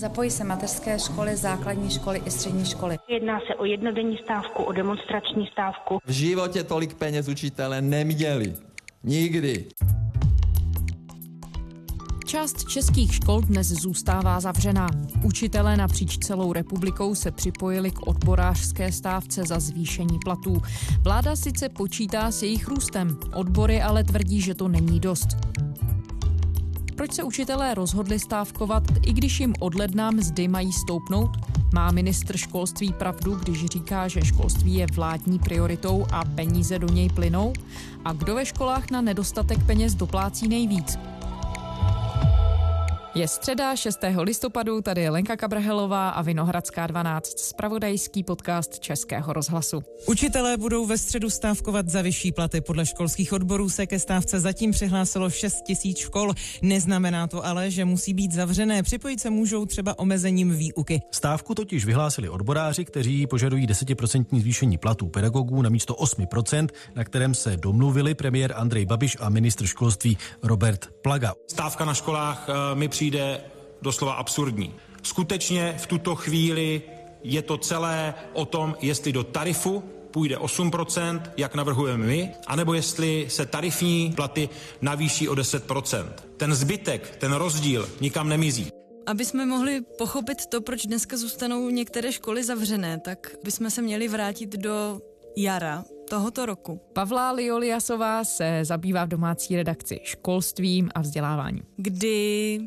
Zapojí se mateřské školy, základní školy i střední školy. Jedná se o jednodenní stávku, o demonstrační stávku. V životě tolik peněz učitelé neměli. Nikdy. Část českých škol dnes zůstává zavřená. Učitelé napříč celou republikou se připojili k odborářské stávce za zvýšení platů. Vláda sice počítá s jejich růstem, odbory ale tvrdí, že to není dost. Proč se učitelé rozhodli stávkovat, i když jim od ledna mzdy mají stoupnout? Má ministr školství pravdu, když říká, že školství je vládní prioritou a peníze do něj plynou? A kdo ve školách na nedostatek peněz doplácí nejvíc? Je středa 6. listopadu, tady je Lenka Kabrhelová a Vinohradská 12, spravodajský podcast Českého rozhlasu. Učitelé budou ve středu stávkovat za vyšší platy. Podle školských odborů se ke stávce zatím přihlásilo 6 tisíc škol. Neznamená to ale, že musí být zavřené. Připojit se můžou třeba omezením výuky. Stávku totiž vyhlásili odboráři, kteří požadují 10% zvýšení platů pedagogů na místo 8%, na kterém se domluvili premiér Andrej Babiš a ministr školství Robert Plaga. Stávka na školách eh, mi přijde doslova absurdní. Skutečně v tuto chvíli je to celé o tom, jestli do tarifu půjde 8%, jak navrhujeme my, anebo jestli se tarifní platy navýší o 10%. Ten zbytek, ten rozdíl nikam nemizí. Aby jsme mohli pochopit to, proč dneska zůstanou některé školy zavřené, tak bychom se měli vrátit do jara tohoto roku. Pavla Lioliasová se zabývá v domácí redakci školstvím a vzděláváním. Kdy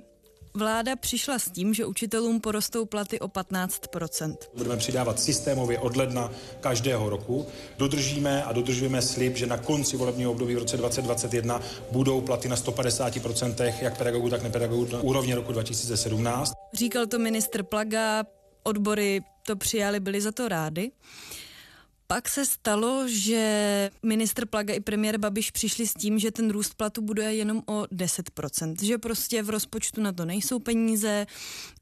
Vláda přišla s tím, že učitelům porostou platy o 15%. Budeme přidávat systémově od ledna každého roku. Dodržíme a dodržujeme slib, že na konci volebního období v roce 2021 budou platy na 150% jak pedagogů, tak nepedagogů na úrovni roku 2017. Říkal to ministr Plaga, odbory to přijali, byli za to rádi. Pak se stalo, že ministr Plaga i premiér Babiš přišli s tím, že ten růst platu bude jenom o 10%, že prostě v rozpočtu na to nejsou peníze.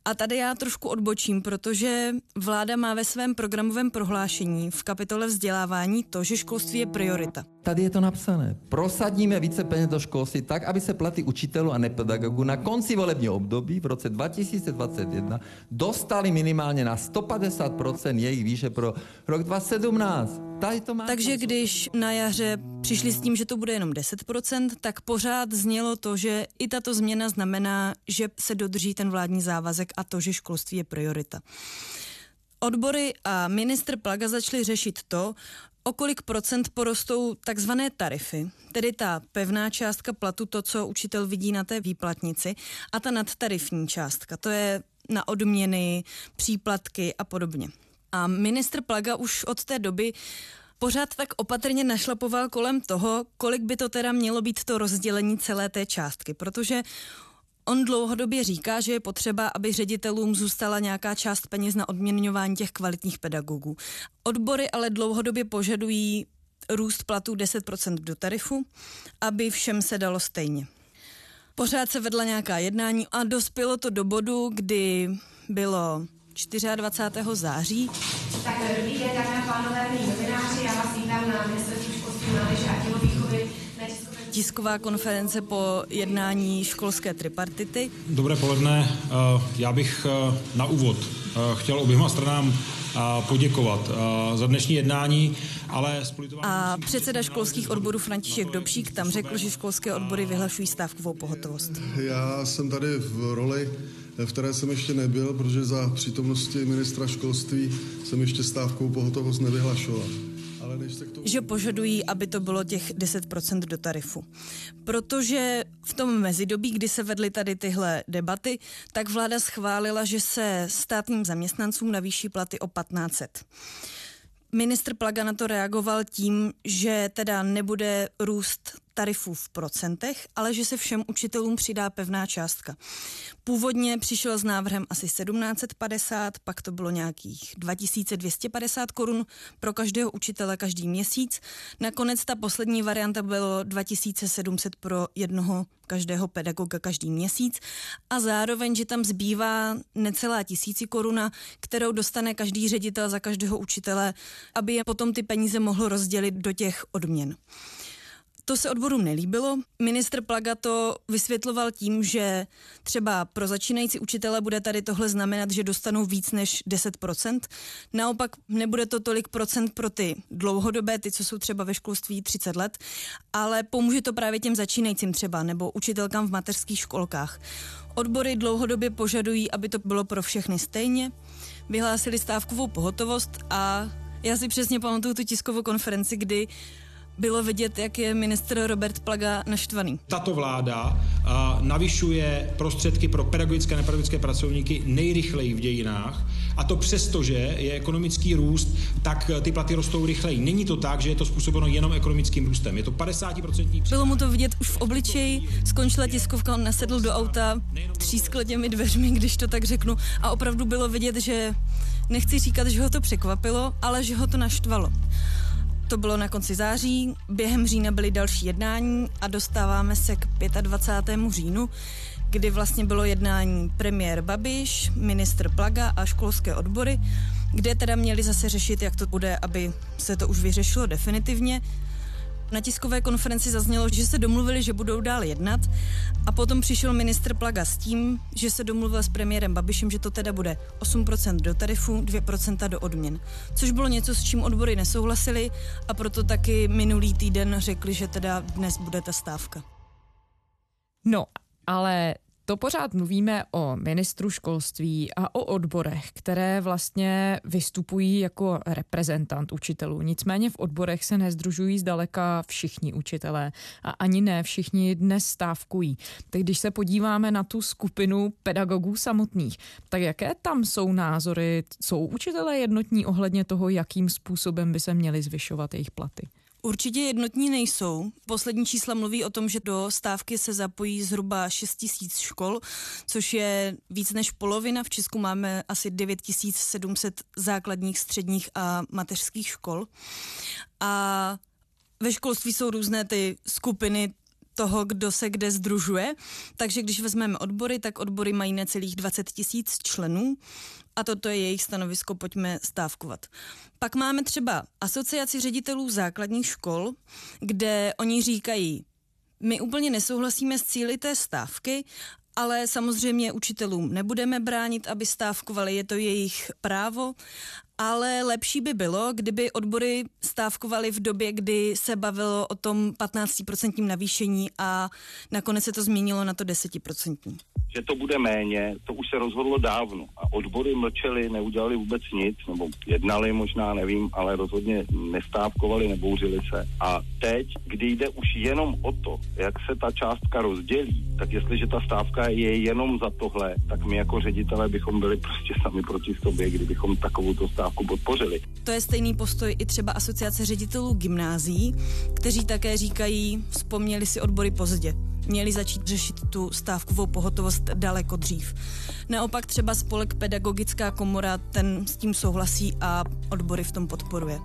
A tady já trošku odbočím, protože vláda má ve svém programovém prohlášení v kapitole vzdělávání to, že školství je priorita. Tady je to napsané. Prosadíme více peněz do školství tak, aby se platy učitelů a nepedagogů na konci volebního období v roce 2021 dostali minimálně na 150% jejich výše pro rok 2017. Tady to má Takže když na jaře přišli s tím, že to bude jenom 10%, tak pořád znělo to, že i tato změna znamená, že se dodrží ten vládní závazek a to, že školství je priorita. Odbory a ministr Plaga začali řešit to, o kolik procent porostou takzvané tarify, tedy ta pevná částka platu, to, co učitel vidí na té výplatnici, a ta nadtarifní částka, to je na odměny, příplatky a podobně. A ministr Plaga už od té doby pořád tak opatrně našlapoval kolem toho, kolik by to teda mělo být to rozdělení celé té částky, protože On dlouhodobě říká, že je potřeba, aby ředitelům zůstala nějaká část peněz na odměňování těch kvalitních pedagogů. Odbory ale dlouhodobě požadují růst platů 10% do tarifu, aby všem se dalo stejně. Pořád se vedla nějaká jednání a dospělo to do bodu, kdy bylo 24. září. Tak dobrý den, dámy a pánové, novináři, já vás vítám na tisková konference po jednání školské tripartity. Dobré poledne. Eh, já bych eh, na úvod eh, chtěl oběma stranám poděkovat za dnešní jednání, ale A předseda školských odborů František Dobšík tam řekl, že školské odbory vyhlašují stávkovou pohotovost. Já jsem tady v roli v které jsem ještě nebyl, protože za přítomnosti ministra školství jsem ještě stávkou pohotovost nevyhlašoval. Že požadují, aby to bylo těch 10% do tarifu. Protože v tom mezidobí, kdy se vedly tady tyhle debaty, tak vláda schválila, že se státním zaměstnancům navýší platy o 1500. Ministr Plaga na to reagoval tím, že teda nebude růst tarifů v procentech, ale že se všem učitelům přidá pevná částka. Původně přišel s návrhem asi 1750, pak to bylo nějakých 2250 korun pro každého učitele každý měsíc. Nakonec ta poslední varianta bylo 2700 pro jednoho každého pedagoga každý měsíc a zároveň, že tam zbývá necelá tisíci koruna, kterou dostane každý ředitel za každého učitele, aby je potom ty peníze mohl rozdělit do těch odměn. To se odborům nelíbilo. Ministr Plaga to vysvětloval tím, že třeba pro začínající učitele bude tady tohle znamenat, že dostanou víc než 10%. Naopak nebude to tolik procent pro ty dlouhodobé, ty, co jsou třeba ve školství 30 let, ale pomůže to právě těm začínajícím třeba nebo učitelkám v mateřských školkách. Odbory dlouhodobě požadují, aby to bylo pro všechny stejně. Vyhlásili stávkovou pohotovost a já si přesně pamatuju tu tiskovou konferenci, kdy bylo vidět, jak je ministr Robert Plaga naštvaný. Tato vláda navyšuje prostředky pro pedagogické a nepedagogické pracovníky nejrychleji v dějinách a to přesto, že je ekonomický růst, tak ty platy rostou rychleji. Není to tak, že je to způsobeno jenom ekonomickým růstem. Je to 50%. Bylo mu to vidět už v obličeji, skončila tiskovka, on nasedl do auta, třískl těmi dveřmi, když to tak řeknu, a opravdu bylo vidět, že nechci říkat, že ho to překvapilo, ale že ho to naštvalo. To bylo na konci září, během října byly další jednání a dostáváme se k 25. říjnu, kdy vlastně bylo jednání premiér Babiš, ministr Plaga a školské odbory, kde teda měli zase řešit, jak to bude, aby se to už vyřešilo definitivně. Na tiskové konferenci zaznělo, že se domluvili, že budou dál jednat a potom přišel ministr Plaga s tím, že se domluvil s premiérem Babišem, že to teda bude 8% do tarifu, 2% do odměn. Což bylo něco, s čím odbory nesouhlasili a proto taky minulý týden řekli, že teda dnes bude ta stávka. No, ale to pořád mluvíme o ministru školství a o odborech, které vlastně vystupují jako reprezentant učitelů. Nicméně v odborech se nezdružují zdaleka všichni učitelé a ani ne všichni dnes stávkují. Tak když se podíváme na tu skupinu pedagogů samotných, tak jaké tam jsou názory? Jsou učitelé jednotní ohledně toho, jakým způsobem by se měly zvyšovat jejich platy? Určitě jednotní nejsou. Poslední čísla mluví o tom, že do stávky se zapojí zhruba 6 tisíc škol, což je víc než polovina. V Česku máme asi 9700 základních, středních a mateřských škol. A ve školství jsou různé ty skupiny toho, kdo se kde združuje. Takže když vezmeme odbory, tak odbory mají necelých 20 tisíc členů a toto je jejich stanovisko, pojďme stávkovat. Pak máme třeba asociaci ředitelů základních škol, kde oni říkají, my úplně nesouhlasíme s cíly té stávky, ale samozřejmě učitelům nebudeme bránit, aby stávkovali, je to jejich právo ale lepší by bylo, kdyby odbory stávkovaly v době, kdy se bavilo o tom 15% navýšení a nakonec se to změnilo na to 10% že to bude méně, to už se rozhodlo dávno. A odbory mlčeli, neudělali vůbec nic, nebo jednali možná, nevím, ale rozhodně nestávkovali, nebouřili se. A teď, kdy jde už jenom o to, jak se ta částka rozdělí, tak jestliže ta stávka je jenom za tohle, tak my jako ředitelé bychom byli prostě sami proti sobě, kdybychom takovou stávku podpořili. To je stejný postoj i třeba asociace ředitelů gymnází, kteří také říkají, vzpomněli si odbory pozdě měli začít řešit tu stávkovou pohotovost daleko dřív. Naopak třeba spolek Pedagogická komora ten s tím souhlasí a odbory v tom podporuje.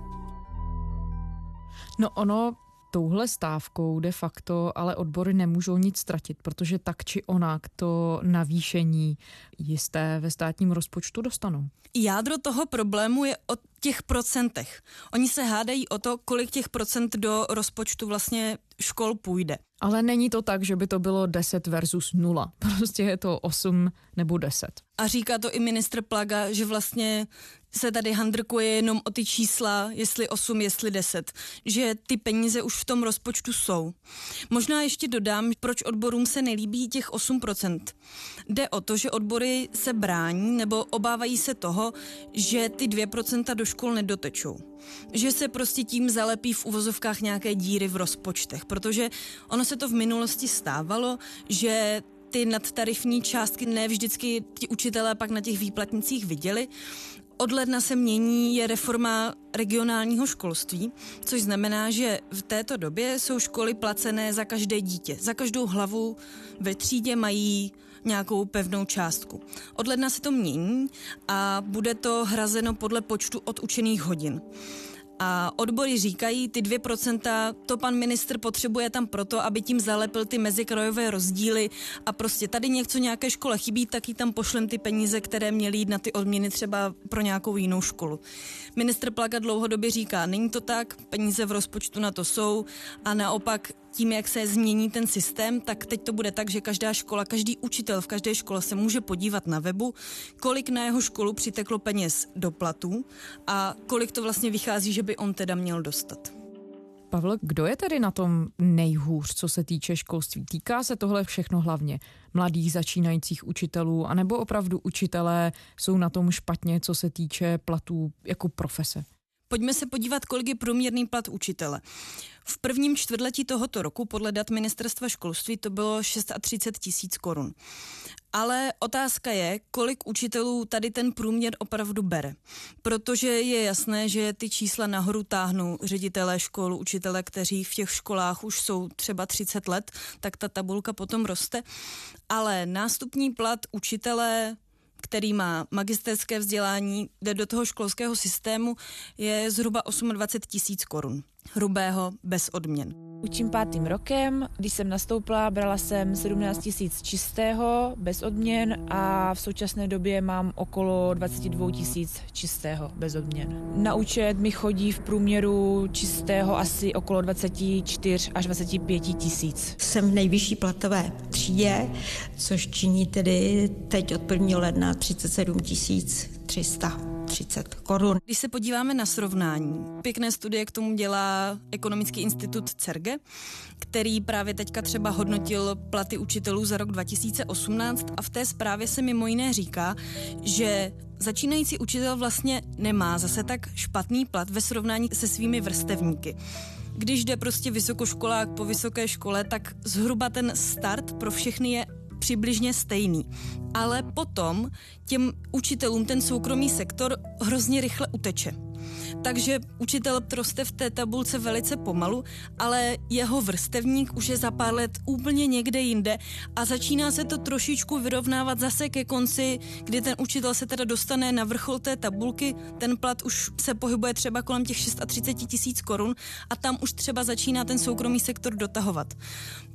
No ono touhle stávkou de facto ale odbory nemůžou nic ztratit, protože tak či onak to navýšení jisté ve státním rozpočtu dostanou. Jádro toho problému je o těch procentech. Oni se hádají o to, kolik těch procent do rozpočtu vlastně škol půjde. Ale není to tak, že by to bylo 10 versus 0. Prostě je to 8 nebo 10. A říká to i ministr Plaga, že vlastně se tady handrkuje jenom o ty čísla, jestli 8, jestli 10, že ty peníze už v tom rozpočtu jsou. Možná ještě dodám, proč odborům se nelíbí těch 8%. Jde o to, že odbory se brání nebo obávají se toho, že ty 2% do škol nedotečou. Že se prostě tím zalepí v uvozovkách nějaké díry v rozpočtech, protože ono se to v minulosti stávalo, že ty nadtarifní částky ne vždycky ti učitelé pak na těch výplatnicích viděli od ledna se mění je reforma regionálního školství, což znamená, že v této době jsou školy placené za každé dítě. Za každou hlavu ve třídě mají nějakou pevnou částku. Od ledna se to mění a bude to hrazeno podle počtu odučených hodin. A odbory říkají, ty 2% to pan ministr potřebuje tam proto, aby tím zalepil ty mezikrajové rozdíly a prostě tady něco nějaké škole chybí, tak jí tam pošlem ty peníze, které měly jít na ty odměny třeba pro nějakou jinou školu. Ministr Plaga dlouhodobě říká, není to tak, peníze v rozpočtu na to jsou a naopak tím, jak se změní ten systém, tak teď to bude tak, že každá škola, každý učitel v každé škole se může podívat na webu, kolik na jeho školu přiteklo peněz do platů a kolik to vlastně vychází, že by on teda měl dostat. Pavel, kdo je tedy na tom nejhůř, co se týče školství? Týká se tohle všechno hlavně mladých začínajících učitelů, anebo opravdu učitelé jsou na tom špatně, co se týče platů jako profese? Pojďme se podívat, kolik je průměrný plat učitele. V prvním čtvrtletí tohoto roku podle dat ministerstva školství to bylo 630 tisíc korun. Ale otázka je, kolik učitelů tady ten průměr opravdu bere. Protože je jasné, že ty čísla nahoru táhnou ředitelé škol, učitele, kteří v těch školách už jsou třeba 30 let, tak ta tabulka potom roste. Ale nástupní plat učitele který má magisterské vzdělání, jde do toho školského systému, je zhruba 28 tisíc korun hrubého bez odměn. Učím pátým rokem, když jsem nastoupila, brala jsem 17 tisíc čistého bez odměn a v současné době mám okolo 22 tisíc čistého bez odměn. Na účet mi chodí v průměru čistého asi okolo 24 až 25 tisíc. Jsem v nejvyšší platové třídě, což činí tedy teď od 1. ledna 37 300 30 korun. Když se podíváme na srovnání, pěkné studie k tomu dělá Ekonomický institut CERGE, který právě teďka třeba hodnotil platy učitelů za rok 2018 a v té zprávě se mimo jiné říká, že začínající učitel vlastně nemá zase tak špatný plat ve srovnání se svými vrstevníky když jde prostě vysokoškolák po vysoké škole, tak zhruba ten start pro všechny je přibližně stejný. Ale potom těm učitelům ten soukromý sektor hrozně rychle uteče. Takže učitel roste v té tabulce velice pomalu, ale jeho vrstevník už je za pár let úplně někde jinde a začíná se to trošičku vyrovnávat zase ke konci, kdy ten učitel se teda dostane na vrchol té tabulky, ten plat už se pohybuje třeba kolem těch 630 tisíc korun a tam už třeba začíná ten soukromý sektor dotahovat.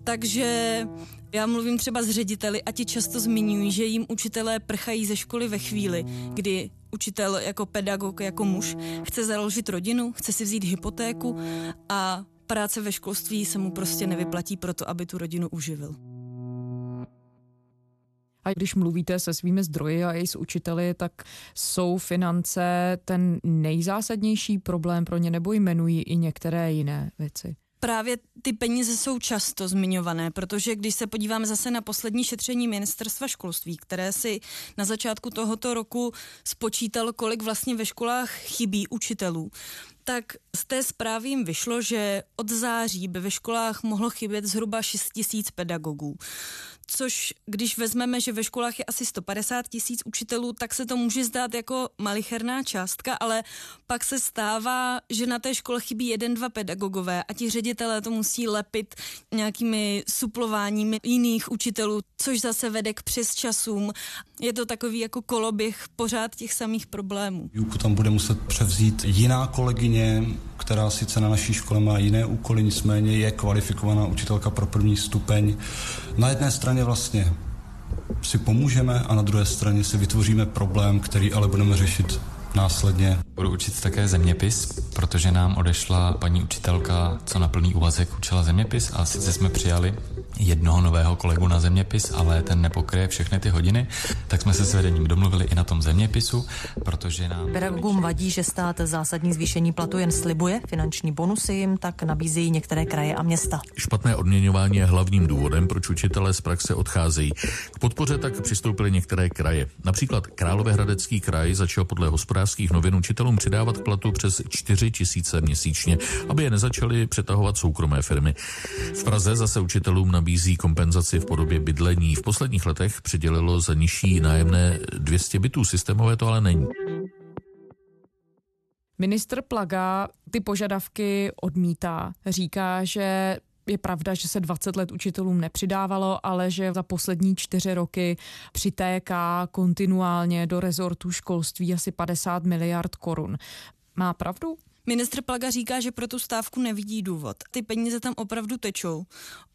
Takže já mluvím třeba s řediteli a ti často zmiňují, že jim učitelé prchají ze školy ve chvíli, kdy učitel jako pedagog, jako muž chce založit rodinu, chce si vzít hypotéku a práce ve školství se mu prostě nevyplatí proto, aby tu rodinu uživil. A když mluvíte se svými zdroji a i s učiteli, tak jsou finance ten nejzásadnější problém pro ně nebo jmenují i některé jiné věci? Právě ty peníze jsou často zmiňované, protože když se podíváme zase na poslední šetření ministerstva školství, které si na začátku tohoto roku spočítalo, kolik vlastně ve školách chybí učitelů, tak z té zprávy jim vyšlo, že od září by ve školách mohlo chybět zhruba 6 tisíc pedagogů což když vezmeme, že ve školách je asi 150 tisíc učitelů, tak se to může zdát jako malicherná částka, ale pak se stává, že na té škole chybí jeden, dva pedagogové a ti ředitelé to musí lepit nějakými suplováními jiných učitelů, což zase vede k přesčasům. Je to takový jako koloběh pořád těch samých problémů. Výuku tam bude muset převzít jiná kolegyně, která sice na naší škole má jiné úkoly, nicméně je kvalifikovaná učitelka pro první stupeň. Na jedné straně vlastně si pomůžeme a na druhé straně si vytvoříme problém, který ale budeme řešit následně. Budu učit také zeměpis, protože nám odešla paní učitelka, co na plný úvazek učila zeměpis a sice jsme přijali jednoho nového kolegu na zeměpis, ale ten nepokryje všechny ty hodiny, tak jsme se s vedením domluvili i na tom zeměpisu, protože nám... Pedagogům vadí, že stát zásadní zvýšení platu jen slibuje, finanční bonusy jim tak nabízejí některé kraje a města. Špatné odměňování je hlavním důvodem, proč učitelé z praxe odcházejí. K podpoře tak přistoupily některé kraje. Například Královéhradecký kraj začal podle hospodářských novin učitelům přidávat platu přes 4 tisíce měsíčně, aby je nezačaly přetahovat soukromé firmy. V Praze zase učitelům nabízí nabízí kompenzaci v podobě bydlení. V posledních letech přidělilo za nižší nájemné 200 bytů. Systémové to ale není. Ministr Plaga ty požadavky odmítá. Říká, že je pravda, že se 20 let učitelům nepřidávalo, ale že za poslední čtyři roky přitéká kontinuálně do rezortu školství asi 50 miliard korun. Má pravdu? Ministr Plaga říká, že pro tu stávku nevidí důvod. Ty peníze tam opravdu tečou.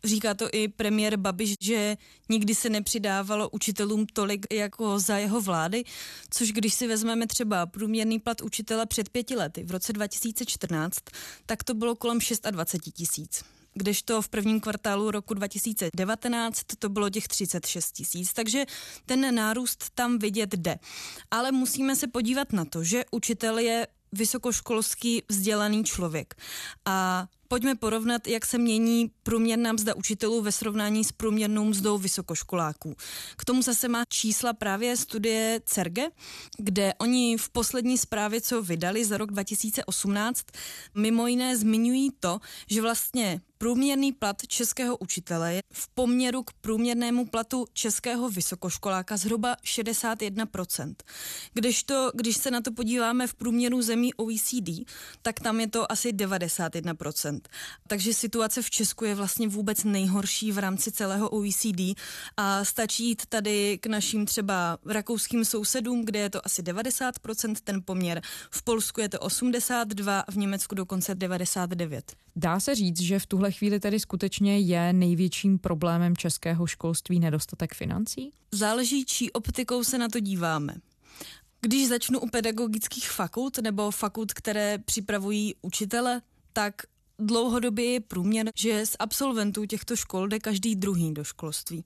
Říká to i premiér Babiš, že nikdy se nepřidávalo učitelům tolik jako za jeho vlády, což když si vezmeme třeba průměrný plat učitele před pěti lety, v roce 2014, tak to bylo kolem 26 tisíc. kdežto v prvním kvartálu roku 2019 to bylo těch 36 tisíc, takže ten nárůst tam vidět jde. Ale musíme se podívat na to, že učitel je vysokoškolský vzdělaný člověk. A pojďme porovnat, jak se mění průměrná mzda učitelů ve srovnání s průměrnou mzdou vysokoškoláků. K tomu zase má čísla právě studie CERGE, kde oni v poslední zprávě, co vydali za rok 2018, mimo jiné zmiňují to, že vlastně Průměrný plat českého učitele je v poměru k průměrnému platu českého vysokoškoláka zhruba 61%. Kdežto, když se na to podíváme v průměru zemí OECD, tak tam je to asi 91%. Takže situace v Česku je vlastně vůbec nejhorší v rámci celého OECD a stačí jít tady k našim třeba rakouským sousedům, kde je to asi 90% ten poměr, v Polsku je to 82, v Německu dokonce 99. Dá se říct, že v tuhle chvíli tedy skutečně je největším problémem českého školství nedostatek financí? Záleží, čí optikou se na to díváme. Když začnu u pedagogických fakult nebo fakult, které připravují učitele, tak dlouhodobě je průměr, že z absolventů těchto škol jde každý druhý do školství.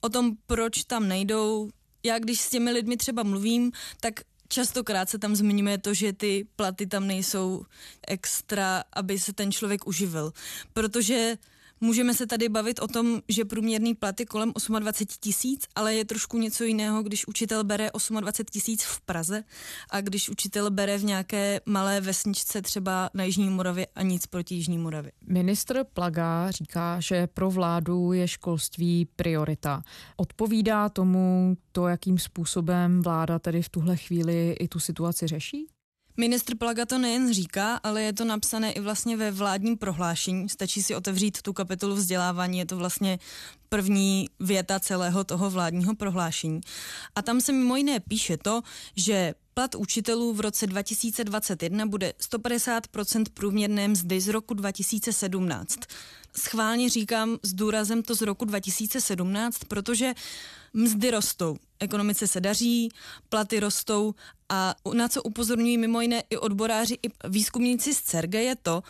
O tom, proč tam nejdou, já když s těmi lidmi třeba mluvím, tak Častokrát se tam zmiňuje to, že ty platy tam nejsou extra, aby se ten člověk uživil. Protože Můžeme se tady bavit o tom, že průměrný plat je kolem 28 tisíc, ale je trošku něco jiného, když učitel bere 28 tisíc v Praze a když učitel bere v nějaké malé vesničce třeba na Jižní Moravě a nic proti Jižní Moravě. Ministr Plaga říká, že pro vládu je školství priorita. Odpovídá tomu to, jakým způsobem vláda tedy v tuhle chvíli i tu situaci řeší? Ministr Plaga to nejen říká, ale je to napsané i vlastně ve vládním prohlášení. Stačí si otevřít tu kapitolu vzdělávání, je to vlastně první věta celého toho vládního prohlášení. A tam se mimo jiné píše to, že plat učitelů v roce 2021 bude 150% průměrné mzdy z roku 2017. Schválně říkám s důrazem to z roku 2017, protože mzdy rostou, ekonomice se daří, platy rostou a na co upozorňují mimo jiné i odboráři, i výzkumníci z CERGE je to,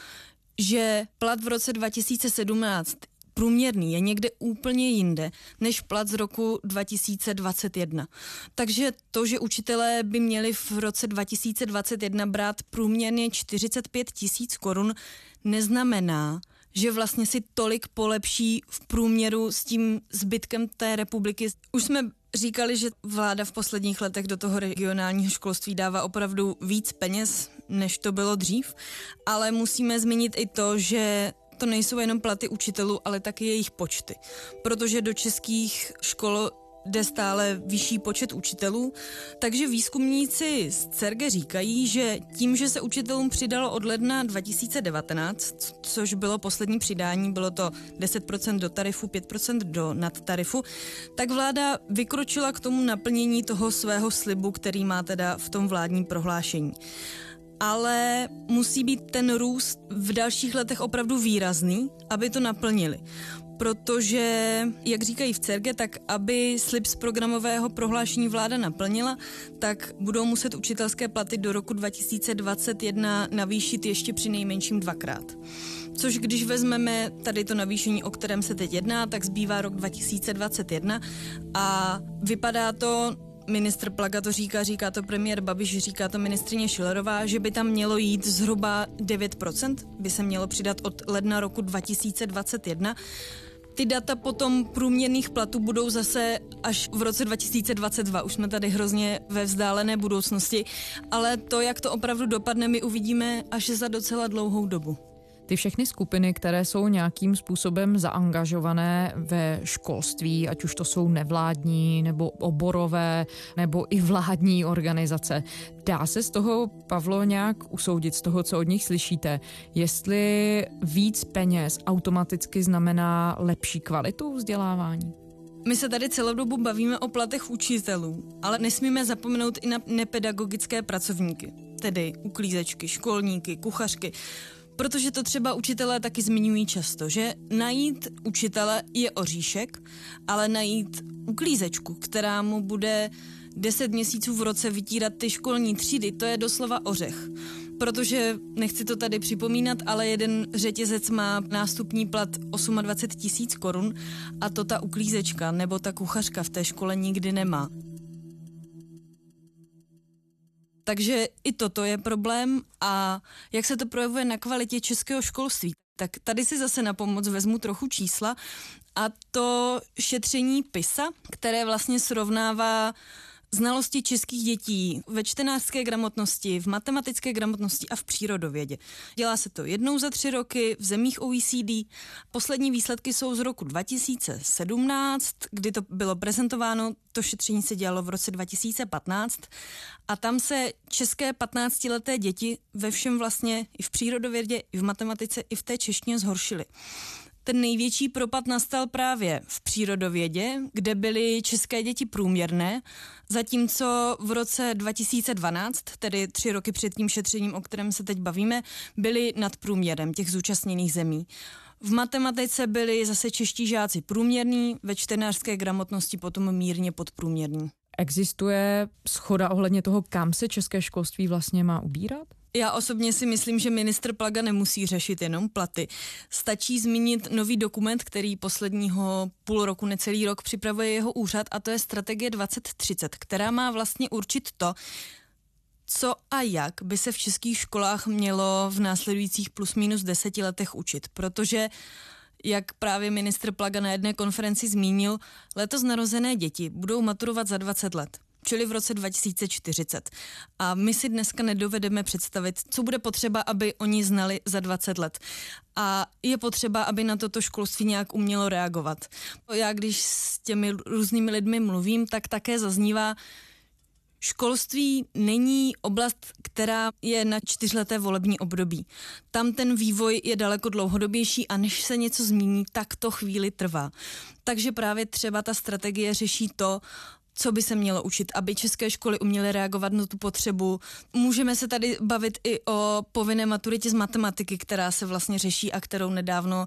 že plat v roce 2017 průměrný je někde úplně jinde než plat z roku 2021. Takže to, že učitelé by měli v roce 2021 brát průměrně 45 tisíc korun, neznamená, že vlastně si tolik polepší v průměru s tím zbytkem té republiky. Už jsme říkali, že vláda v posledních letech do toho regionálního školství dává opravdu víc peněz, než to bylo dřív, ale musíme zmínit i to, že to nejsou jenom platy učitelů, ale taky jejich počty. Protože do českých škol jde stále vyšší počet učitelů, takže výzkumníci z CERGE říkají, že tím, že se učitelům přidalo od ledna 2019, což bylo poslední přidání, bylo to 10% do tarifu, 5% do nadtarifu, tak vláda vykročila k tomu naplnění toho svého slibu, který má teda v tom vládním prohlášení ale musí být ten růst v dalších letech opravdu výrazný, aby to naplnili protože, jak říkají v CERGE, tak aby slib z programového prohlášení vláda naplnila, tak budou muset učitelské platy do roku 2021 navýšit ještě při nejmenším dvakrát. Což když vezmeme tady to navýšení, o kterém se teď jedná, tak zbývá rok 2021 a vypadá to ministr Plaga to říká, říká to premiér Babiš, říká to ministrině Šilerová, že by tam mělo jít zhruba 9%, by se mělo přidat od ledna roku 2021 ty data potom průměrných platů budou zase až v roce 2022. Už jsme tady hrozně ve vzdálené budoucnosti, ale to, jak to opravdu dopadne, my uvidíme až za docela dlouhou dobu. Ty všechny skupiny, které jsou nějakým způsobem zaangažované ve školství, ať už to jsou nevládní nebo oborové nebo i vládní organizace, dá se z toho, Pavlo, nějak usoudit, z toho, co od nich slyšíte, jestli víc peněz automaticky znamená lepší kvalitu vzdělávání? My se tady celou dobu bavíme o platech učitelů, ale nesmíme zapomenout i na nepedagogické pracovníky, tedy uklízečky, školníky, kuchařky. Protože to třeba učitelé taky zmiňují často, že najít učitele je oříšek, ale najít uklízečku, která mu bude 10 měsíců v roce vytírat ty školní třídy, to je doslova ořech. protože nechci to tady připomínat, ale jeden řetězec má nástupní plat 28 tisíc korun a to ta uklízečka nebo ta kuchařka v té škole nikdy nemá. Takže i toto je problém a jak se to projevuje na kvalitě českého školství. Tak tady si zase na pomoc vezmu trochu čísla a to šetření PISA, které vlastně srovnává znalosti českých dětí ve čtenářské gramotnosti, v matematické gramotnosti a v přírodovědě. Dělá se to jednou za tři roky v zemích OECD. Poslední výsledky jsou z roku 2017, kdy to bylo prezentováno. To šetření se dělalo v roce 2015 a tam se české 15-leté děti ve všem vlastně i v přírodovědě, i v matematice, i v té češtině zhoršily ten největší propad nastal právě v přírodovědě, kde byly české děti průměrné, zatímco v roce 2012, tedy tři roky před tím šetřením, o kterém se teď bavíme, byly nad průměrem těch zúčastněných zemí. V matematice byli zase čeští žáci průměrní, ve čtenářské gramotnosti potom mírně podprůměrní. Existuje schoda ohledně toho, kam se české školství vlastně má ubírat? Já osobně si myslím, že ministr Plaga nemusí řešit jenom platy. Stačí zmínit nový dokument, který posledního půl roku, necelý rok připravuje jeho úřad a to je strategie 2030, která má vlastně určit to, co a jak by se v českých školách mělo v následujících plus minus deseti letech učit, protože jak právě ministr Plaga na jedné konferenci zmínil, letos narozené děti budou maturovat za 20 let čili v roce 2040. A my si dneska nedovedeme představit, co bude potřeba, aby oni znali za 20 let. A je potřeba, aby na toto školství nějak umělo reagovat. Já když s těmi různými lidmi mluvím, tak také zaznívá, Školství není oblast, která je na čtyřleté volební období. Tam ten vývoj je daleko dlouhodobější a než se něco změní, tak to chvíli trvá. Takže právě třeba ta strategie řeší to, co by se mělo učit, aby české školy uměly reagovat na tu potřebu. Můžeme se tady bavit i o povinné maturitě z matematiky, která se vlastně řeší a kterou nedávno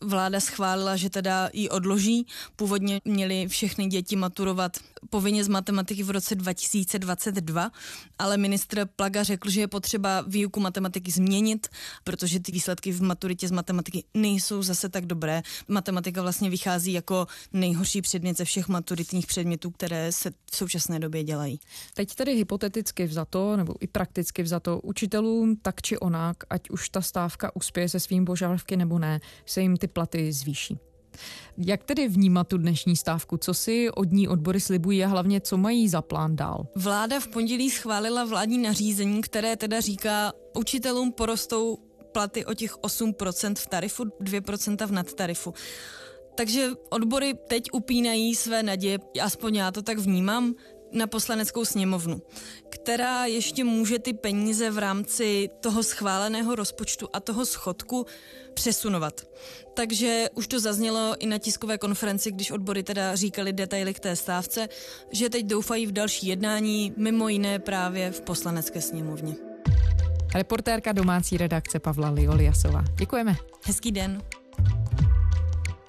vláda schválila, že teda ji odloží. Původně měly všechny děti maturovat povinně z matematiky v roce 2022, ale ministr Plaga řekl, že je potřeba výuku matematiky změnit, protože ty výsledky v maturitě z matematiky nejsou zase tak dobré. Matematika vlastně vychází jako nejhorší předmět ze všech maturitních předmětů, které se v současné době dělají. Teď tedy hypoteticky vzato, nebo i prakticky vzato, učitelům tak či onak, ať už ta stávka uspěje se svým požadavky nebo ne, se jim ty platy zvýší. Jak tedy vnímat tu dnešní stávku? Co si od ní odbory slibují a hlavně co mají za plán dál? Vláda v pondělí schválila vládní nařízení, které teda říká, učitelům porostou platy o těch 8% v tarifu, 2% v nadtarifu. Takže odbory teď upínají své naděje, aspoň já to tak vnímám, na poslaneckou sněmovnu, která ještě může ty peníze v rámci toho schváleného rozpočtu a toho schodku přesunovat. Takže už to zaznělo i na tiskové konferenci, když odbory teda říkali detaily k té stávce, že teď doufají v další jednání, mimo jiné právě v poslanecké sněmovně. Reportérka domácí redakce Pavla Lioliasová. Děkujeme. Hezký den.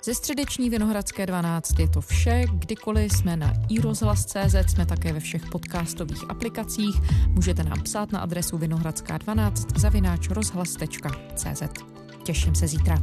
Ze středeční Vinohradské 12 je to vše. Kdykoliv jsme na iRozhlas.cz, jsme také ve všech podcastových aplikacích. Můžete nám psát na adresu vinohradská12 zavináč rozhlas.cz. Těším se zítra.